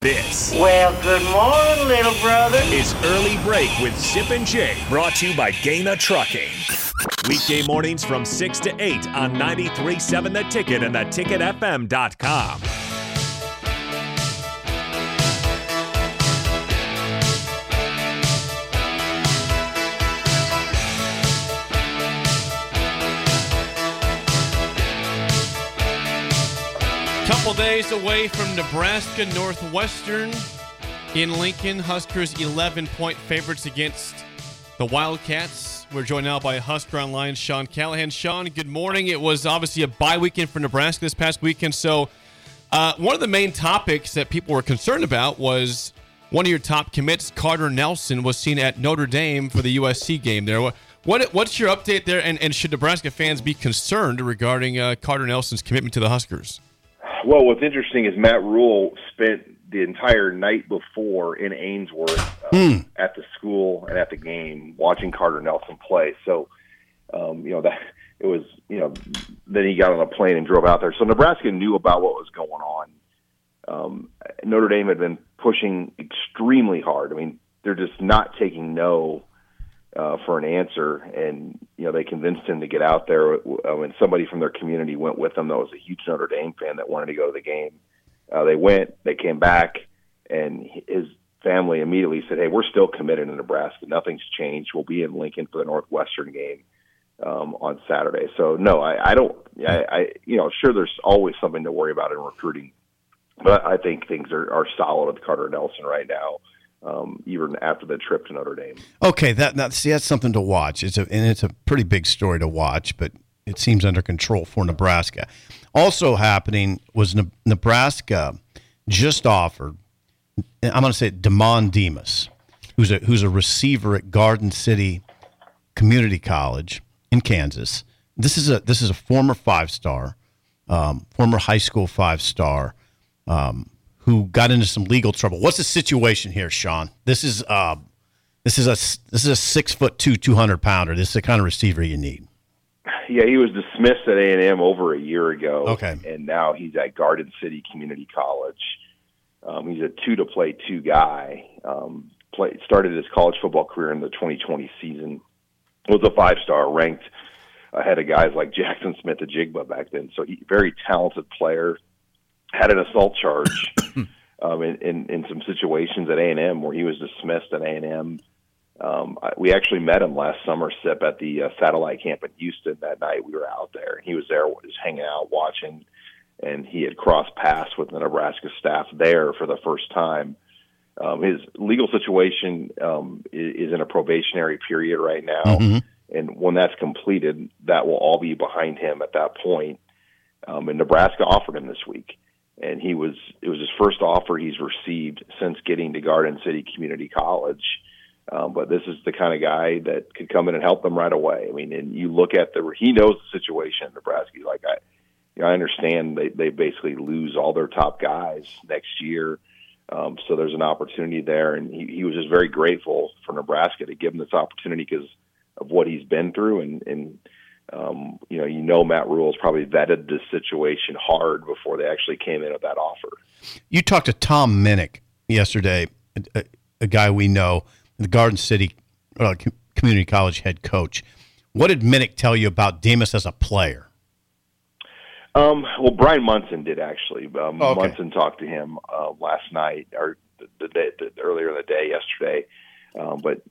This Well, good morning, little brother. is Early Break with Sip and Jay, brought to you by Gana Trucking. Weekday mornings from 6 to 8 on 93.7 The Ticket and theticketfm.com. Couple days away from Nebraska Northwestern in Lincoln. Huskers 11 point favorites against the Wildcats. We're joined now by Husker Online Sean Callahan. Sean, good morning. It was obviously a bye weekend for Nebraska this past weekend. So, uh, one of the main topics that people were concerned about was one of your top commits, Carter Nelson, was seen at Notre Dame for the USC game there. What, what what's your update there? And, and should Nebraska fans be concerned regarding uh, Carter Nelson's commitment to the Huskers? Well, what's interesting is Matt Rhule spent the entire night before in Ainsworth uh, at the school and at the game watching Carter Nelson play. So, um, you know that it was you know then he got on a plane and drove out there. So Nebraska knew about what was going on. Um, Notre Dame had been pushing extremely hard. I mean, they're just not taking no uh, for an answer, and you know they convinced him to get out there. Uh, when somebody from their community went with them, that was a huge Notre Dame fan that wanted to go to the game. Uh, they went, they came back, and his family immediately said, "Hey, we're still committed to Nebraska. Nothing's changed. We'll be in Lincoln for the Northwestern game um, on Saturday." So no, I, I don't. I, I you know, sure, there's always something to worry about in recruiting, but I think things are, are solid with Carter Nelson right now um, even after the trip to Notre Dame. Okay, that now, see that's something to watch. It's a and it's a pretty big story to watch, but it seems under control for Nebraska. Also happening was Ne- Nebraska just offered. I'm going to say Demond Demas, who's a who's a receiver at Garden City Community College in Kansas. This is a this is a former five star, um, former high school five star. Um, who got into some legal trouble. What's the situation here, Sean? This is uh, this is a this is a six foot two, two hundred pounder. This is the kind of receiver you need. Yeah, he was dismissed at A and M over a year ago. Okay. and now he's at Garden City Community College. Um, he's a two to play two guy. Um, play, started his college football career in the 2020 season. Was a five star, ranked ahead of guys like Jackson Smith-Njigba back then. So he very talented player. Had an assault charge um, in, in in some situations at A and M where he was dismissed at A and M. Um, I, we actually met him last summer, Sip, at the uh, satellite camp in Houston. That night we were out there, and he was there, just hanging out, watching, and he had crossed paths with the Nebraska staff there for the first time. Um, his legal situation um, is, is in a probationary period right now, and when that's completed, that will all be behind him at that point. Um, and Nebraska offered him this week, and he was it was his first offer he's received since getting to Garden City Community College. Um, but this is the kind of guy that could come in and help them right away. I mean, and you look at the he knows the situation in Nebraska. He's like I, you know, I understand they they basically lose all their top guys next year. Um, so there's an opportunity there, and he, he was just very grateful for Nebraska to give him this opportunity because of what he's been through, and and um, you know, you know, Matt Rhule's probably vetted this situation hard before they actually came in with that offer. You talked to Tom Minnick yesterday, a, a guy we know, the Garden City uh, Community College head coach. What did Minnick tell you about Demas as a player? Um, well, Brian Munson did actually. Um, oh, okay. Munson talked to him uh, last night or the, the the, earlier in the day yesterday, um, but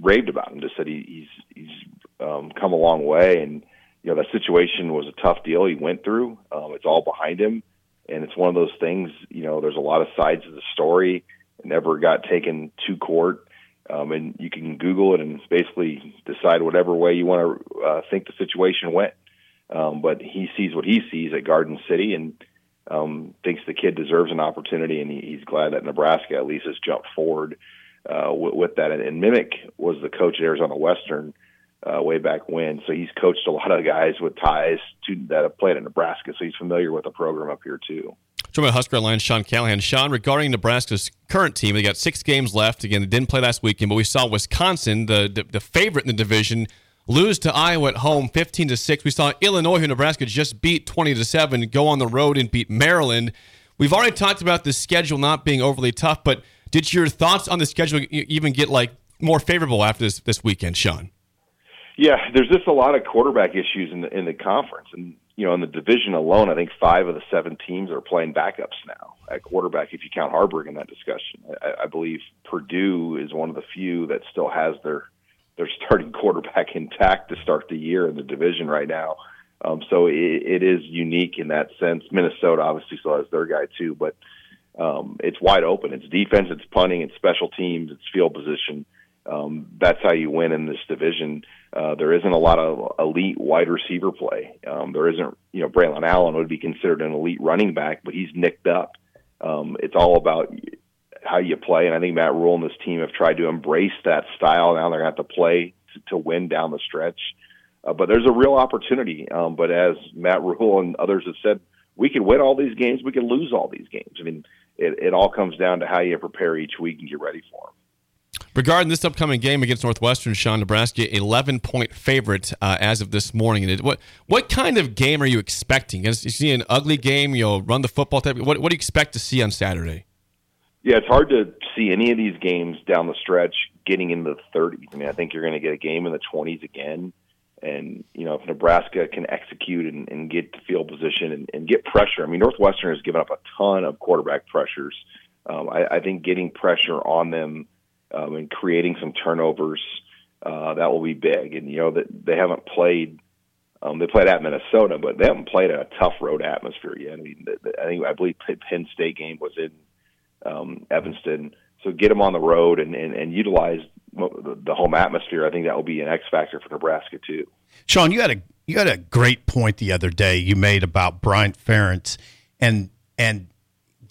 raved about him. Just said he, he's he's um, come a long way, and you know that situation was a tough deal he went through. Um, it's all behind him, and it's one of those things. You know, there's a lot of sides of the story. Never got taken to court. Um, and you can Google it and basically decide whatever way you want to uh, think the situation went. Um, but he sees what he sees at Garden City and um, thinks the kid deserves an opportunity, and he, he's glad that Nebraska at least has jumped forward uh, with, with that. And, and Minnick was the coach at Arizona Western uh, way back when, so he's coached a lot of guys with ties to that have played at Nebraska, so he's familiar with the program up here too. Talking about Husker Online, Sean Callahan. Sean, regarding Nebraska's current team, they got six games left. Again, they didn't play last weekend, but we saw Wisconsin, the, the, the favorite in the division, lose to Iowa at home 15 to 6. We saw Illinois, who Nebraska just beat 20 to 7, go on the road and beat Maryland. We've already talked about the schedule not being overly tough, but did your thoughts on the schedule even get like more favorable after this this weekend, Sean? Yeah, there's just a lot of quarterback issues in the in the conference, and you know, in the division alone, I think five of the seven teams are playing backups now at quarterback. If you count Haarberg in that discussion, I, I believe Purdue is one of the few that still has their their starting quarterback intact to start the year in the division right now. Um, so it, it is unique in that sense. Minnesota obviously still has their guy too, but um, it's wide open. It's defense, it's punting, it's special teams, it's field position. Um, that's how you win in this division. Uh, there isn't a lot of elite wide receiver play. Um, there isn't, you know, Braylon Allen would be considered an elite running back, but he's nicked up. Um, it's all about how you play. And I think Matt Rhule and this team have tried to embrace that style. Now they're going to have to play to, to win down the stretch. Uh, but there's a real opportunity. Um, but as Matt Rhule and others have said, we could win all these games. We could lose all these games. I mean, it, it all comes down to how you prepare each week and get ready for them. Regarding this upcoming game against Northwestern, Sean Nebraska, eleven point favorite uh, as of this morning. What what kind of game are you expecting? Is you see an ugly game? You know, run the football type. What what do you expect to see on Saturday? Yeah, it's hard to see any of these games down the stretch getting into the 30s. I mean, I think you're going to get a game in the 20s again. And, you know, if Nebraska can execute and, and get to field position and, and get pressure, I mean, Northwestern has given up a ton of quarterback pressures. Um, I, I think getting pressure on them um, and creating some turnovers, uh, that will be big. And, you know, that they haven't played um, they played at Minnesota, but they haven't played in a tough road atmosphere yet. I mean, the, the, I think I believe Penn State game was in um, Evanston. So get them on the road and, and, and utilize the home atmosphere. I think that will be an X factor for Nebraska too. Sean, you had a you had a great point the other day you made about Brian Ferentz and and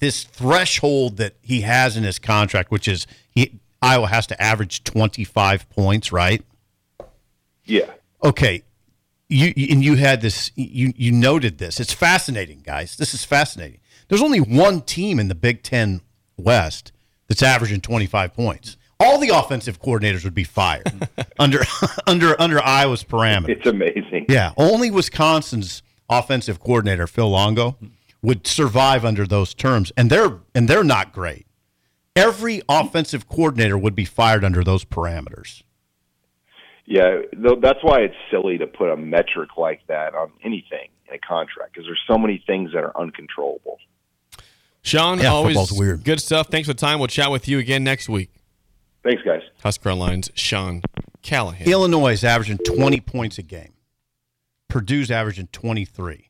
this threshold that he has in his contract, which is he Iowa has to average twenty five points, right? Yeah. Okay. You and you had this. You you noted this. It's fascinating, guys. This is fascinating. There's only one team in the Big Ten West that's averaging 25 points. All the offensive coordinators would be fired under under under Iowa's parameters. It's amazing. Yeah, only Wisconsin's offensive coordinator Phil Longo would survive under those terms, and they're and they're not great. Every offensive coordinator would be fired under those parameters. Yeah, that's why it's silly to put a metric like that on anything in a contract because there's so many things that are uncontrollable. Sean, yeah, always weird. good stuff. Thanks for the time. We'll chat with you again next week. Thanks, guys. Husker Online's, Sean Callahan. Illinois is averaging 20 points a game. Purdue's averaging 23.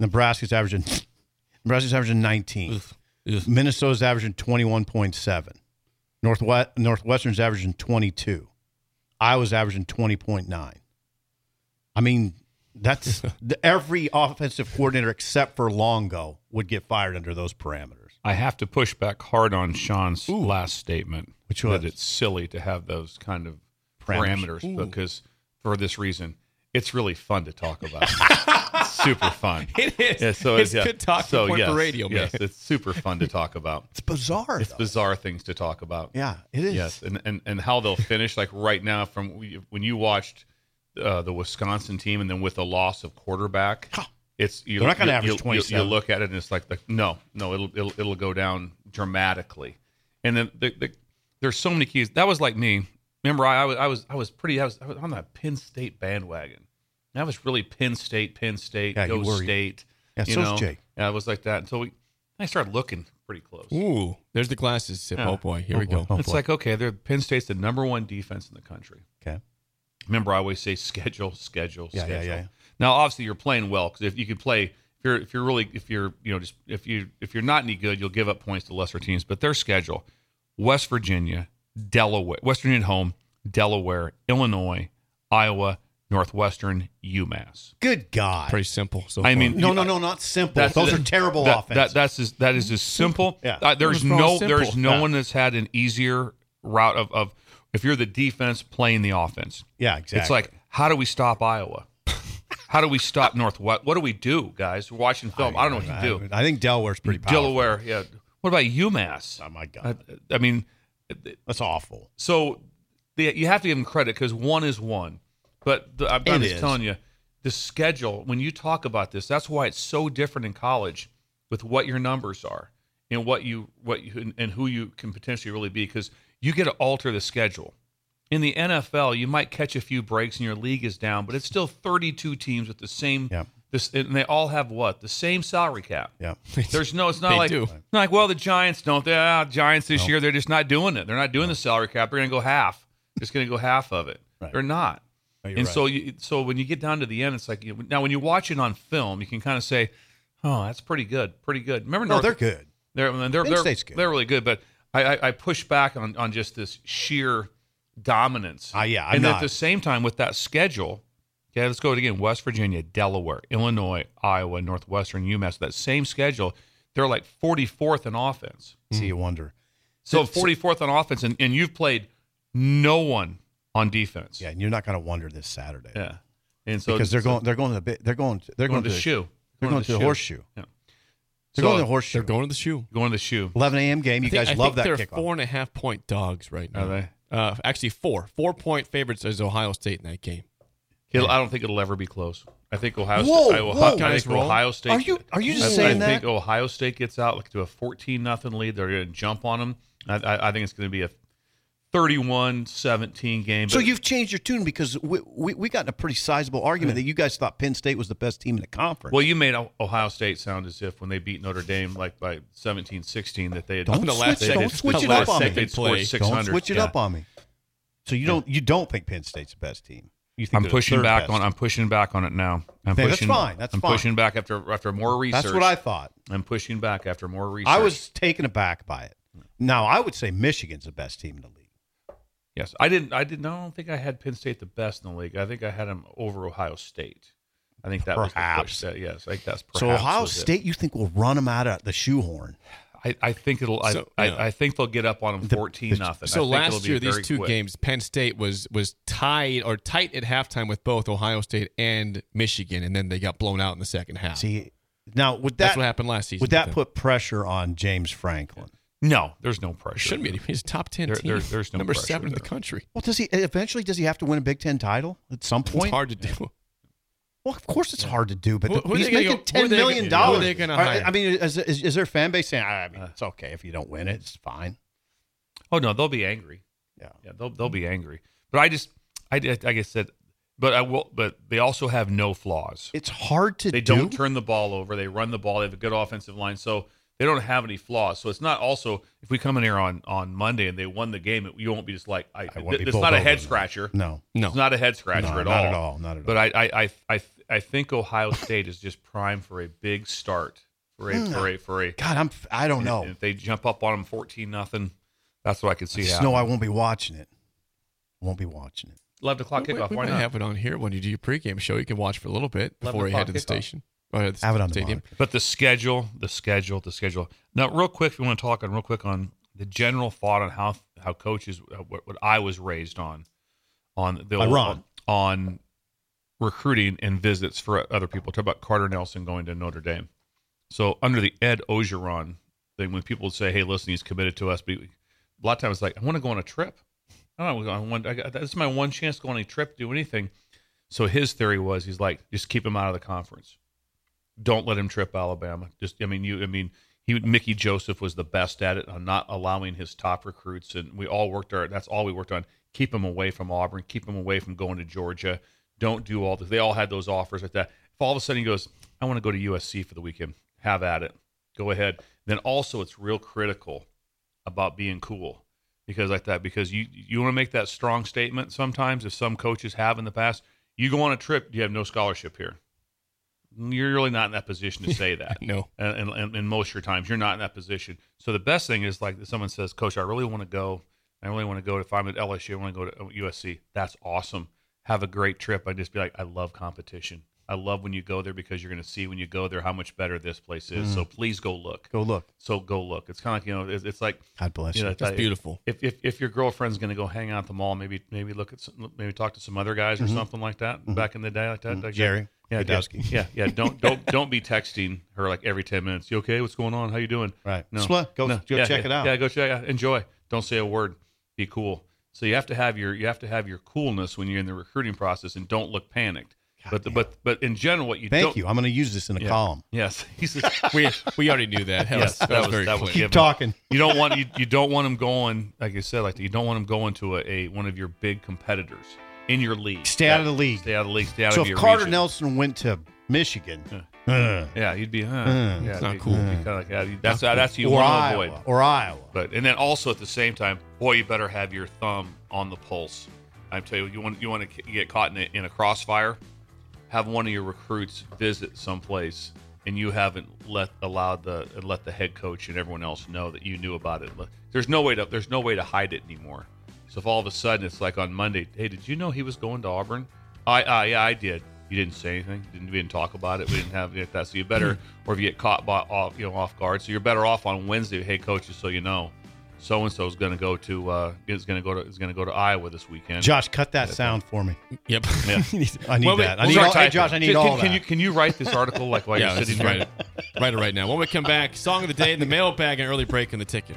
Nebraska's averaging Nebraska's averaging 19. Minnesota's averaging 21.7. Northwest Northwestern's averaging 22. Iowa's averaging 20.9. I mean, that's the, every offensive coordinator except for Longo would get fired under those parameters. I have to push back hard on Sean's last statement, Which that was? it's silly to have those kind of Parameters. parameters, because for this reason, it's really fun to talk about. Super fun. It is. Yeah, so it's yeah. good talking so, point yes, for radio, man. Yes, it's super fun to talk about. It's bizarre. It's though. bizarre things to talk about. Yeah, it is. Yes, and, and and how they'll finish like right now from when you watched uh, the Wisconsin team and then with the loss of quarterback, it's you, They're not gonna average you- you- 27. You look at it and it's like the, no, no, it'll, it'll it'll go down dramatically, and then the, the, there's so many keys. That was like me. Remember, I, I was I was I was pretty I was, I was on that Penn State bandwagon. That was really Penn State, Penn State, Yeah, go you. State. Yeah, you so's know? Jake. Yeah, it was like that until we. I started looking pretty close. Ooh, there's the glasses. Sip. Yeah. Oh boy, here Oh, we go. Oh, it's boy. like okay, they're Penn State's the number one defense in the country. Okay. Remember, I always say schedule, schedule, Yeah, yeah, schedule. yeah. Now, obviously, you're playing well because if you could play, if you're if you're really if you're you know just if you if you're not any good, you'll give up points to lesser teams. But their schedule: West Virginia, Delaware, Western Virginia at home, Delaware, Illinois, Iowa, Northwestern, UMass. Good God. Pretty simple. So I far. mean, no, no, no, not simple. That's- Those that- are terrible that, offense. That, that's as, that is as simple. Yeah. Uh, there's no simple? there's no Yeah. one that's had an easier route of, of if you're the defense playing the offense. yeah, exactly. It's like how do we stop Iowa? how do we stop Northwest? What do we do, guys? We're watching film. I, don't know what to do. I, I think Delaware's pretty powerful. Delaware, yeah. What about UMass? Oh my God, I, I mean, that's awful. so the, you have to give them credit because one is one. But the, I'm, I'm just is. telling you, the schedule, when you talk about this, that's why it's so different in college with what your numbers are and what you what you and who you can potentially really be because you get to alter the schedule. In the NFL, you might catch a few breaks and your league is down, but it's still 32 teams with the same. Yeah. This, and they all have what the same salary cap. Yeah. There's no, it's not They like, do. not like, well, the Giants don't. They, ah, Giants this year, they're just not doing it. They're not doing the salary cap. They're going to go half. Just going to go half of it. Right. They're not. No, and right. so, you, so when you get down to the end, it's like you, now when you watch it on film, you can kind of say, "Oh, that's pretty good, pretty good." Remember, No, they're good. They're they're Penn they're, State's good. they're really good, but I, I, I push back on on just this sheer dominance. Ah, yeah, I'm and not. at the same time with that schedule. Okay, let's go it again. West Virginia, Delaware, Illinois, Iowa, Northwestern, UMass. That same schedule, they're like 44th in offense. See, you wonder. So 44th on offense, and, and you've played no one on defense. Yeah, and you're not going to wonder this Saturday. Yeah. And so because they're so- going, they're going to the, bit- they're going, to, they're going going, to the shoe. They're going to the shoe. horseshoe. Yeah. They're So- going to the horseshoe. they're going to the shoe. Going to the shoe. 11 a.m. game. You think- guys I love think that they're kickoff. four and a half point dogs right now. Are they? Uh, actually, four. Four point favorites is Ohio State in that game. It'll, I don't think it'll ever be close. I think Ohio Whoa, State. Whoa. I think roll. Ohio State. Are you- are you just I, saying I think? Ohio State gets out like to a fourteen nothing lead. They're going to jump on them. I, I, I think it's going to be a 31-17 game. So you've changed your tune because we, we, we got in a pretty sizable argument that you guys thought Penn State was the best team in the conference. well, you made Ohio State sound as if when they beat Notre Dame like by 17-16 that they had Don't the last switch, second- don't switch the it last up on me. second they'd scored play. 600. Don't switch it Yeah. up on me. So you don't you don't think Penn State's the best team? You think I'm pushing back best? on. I'm pushing back on it now. I'm Okay, that's fine, that's I'm fine. pushing back after after more research. That's what I thought. I'm pushing back after more research. I was taken aback by it. Now I would say Michigan's the best team in the league. Yes, I didn't. I didn't. I don't think I had Penn State the best in the league. I think I had them over Ohio State. I think that was the Perhaps. push. That, yes, I think that's perhaps so Ohio was it. State, you think will run them out of the shoehorn? I, I think it'll. I, So, I, yeah. I think they'll get up on them fourteen the- nothing. So I think it'll last be year, these two quick. games, Penn State was was tied or tight at halftime with both Ohio State and Michigan, and then they got blown out in the second half. See, now would That's that what happened last season. would that put pressure on James Franklin? No, there's no pressure. shouldn't be? He's a top ten There- team. there- there's no number pressure seven in the country. Well, does he eventually? Does he have to win a Big Ten title at some point? It's hard to do. Well, of course it's hard to do, but Who- who he's making go- who are ten they million gonna- who are dollars. they gonna I- hire? I mean, is, is, is their fan base saying, I mean, uh. it's okay if you don't win it, it's fine. Oh no, they'll be angry. Yeah. Yeah, they'll they'll be angry. But I just, I did- like I said, but I will. But they also have no flaws. It's hard to They do. don't turn the ball over. They run the ball. They have a good offensive line. So they don't have any flaws. So it's not also if we come in here on on Monday and they won the game, it, you won't be just like I. I won't it's not a head scratcher. No, No. It's not a head scratcher No, at, not all. at all, not at but all. I, I, I, I, I think Ohio State is just prime for a big start. For a, for a, for a. God, I'm. I don't know. If they jump up on them fourteen nothing, that's what I could see. Just happening. know I won't be watching it. Won't be watching it. Eleven o'clock We- kickoff. We, Why might not? have it on here when you do your pregame show. You can watch for a little bit before you head to the kickoff. station. Or the Have it on the stadium. monitor. But the schedule, the schedule, the schedule. Now, real quick, if you want to talk on real quick on the general thought on how how coaches uh, what, what I was raised on on the By Ron. on recruiting and visits for other people. Talk about Carter Nelson going to Notre Dame. So under the Ed Orgeron thing, when people would say, "Hey, listen, he's committed to us," but a lot of times like, "I want to go on a trip. I don't I want, I got, this is my one chance to go on a trip, do anything." So his theory was, he's like, just keep him out of the conference don't let him trip Alabama. Just, I mean, you, I mean, he, Mickey Joseph was the best at it on not allowing his top recruits, and we all worked our. That's all we worked on. Keep him away from Auburn. Keep him away from going to Georgia. Don't do all this. They all had those offers like that. If all of a sudden he goes, I want to go to USC for the weekend. Have at it. Go ahead. Then also, it's real critical about being cool because like that because you you want to make that strong statement sometimes if some coaches have in the past you go on a trip you have no scholarship here mm, you're really not in that position to say that No. and, and, and most of your times you're not in that position so the best thing is like someone says coach i really want to go i really want to go to if i'm at lsu i want to go to usc that's awesome have a great trip i just be like i love competition i love when you go there because you're going to see when you go there how much better this place is so mm. please go look Go look. so go look it's kind of like you know it's, it's like God bless you know, That's if- beautiful. If, if if your girlfriend's going to go hang out at the mall, maybe maybe look at some, maybe talk to some other guys or mm-hmm. something like that. Mm-hmm. Back in the day, like that, mm-hmm. like Jerry yeah, yeah, yeah, yeah. Don't don't don't be texting her like every ten minutes. You okay? What's going on? How you doing? Right. No, Split. Go- go yeah, check yeah, it out. Yeah, go check. Enjoy. Don't say a word. Be cool. So you have to have your you have to have your coolness when you're in the recruiting process, and don't look panicked. but the, but but in general, what you Thank don't, you. I'm going to use this in a yeah. column. Yes, He's We we already knew that. That Yes, was, that was very that was clear. Keep talking. you don't want you, you don't want them going like I said like you don't want them going to a, a one of your big competitors in your league. Stay out of the league. Stay out of the league. Stay out So of if your Carter region. Nelson went to Michigan, uh, yeah, you'd be huh? Mm. yeah, It's not it'd be- cool. it'd be kinda like, yeah, that's that's who you or want to avoid. or Iowa, But and then also at the same time, boy, you better have your thumb on the pulse. I tell you, you want you want to get caught in a, in a crossfire. Have one of your recruits visit someplace, and you haven't let allowed the let the head coach and everyone else know that you knew about it. There's no way to there's no way to hide it anymore. So if all of a sudden it's like on Monday, hey, did you know he was going to Auburn? I uh, yeah, I did. You didn't say anything. Didn't we didn't talk about it. We didn't have that. So you better, or if you get caught by off, you know, off guard. So you're better off on Wednesday. Hey, coach, just so you know, so and so is going to go to uh, is going to go to is going to go to Iowa this weekend. Josh, cut that sound for me. Yep. Yeah. I need Well, that. I need all, hey. Josh, I need can, all can, that. Can you can you write this article like while yeah, you're sitting just here? write it. Write it right now. When we come back, song of the day, in the mailbag, and early break in the ticket.